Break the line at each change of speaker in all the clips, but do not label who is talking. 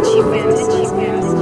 achievements.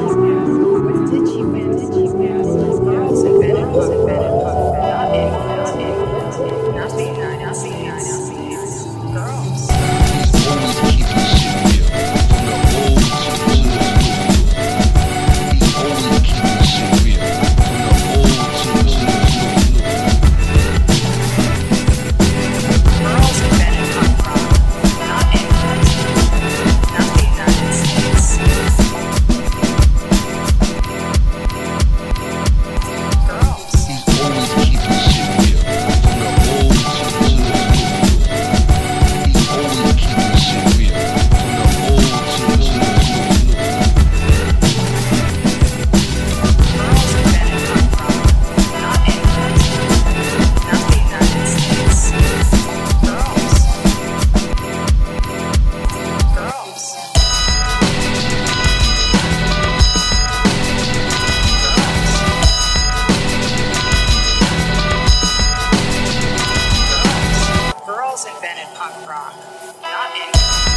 punk rock. Not.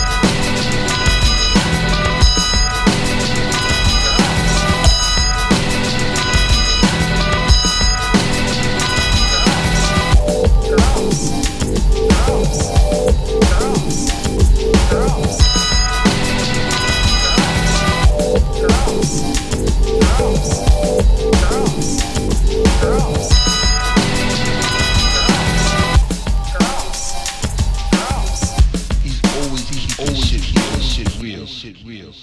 shit real.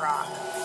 rock.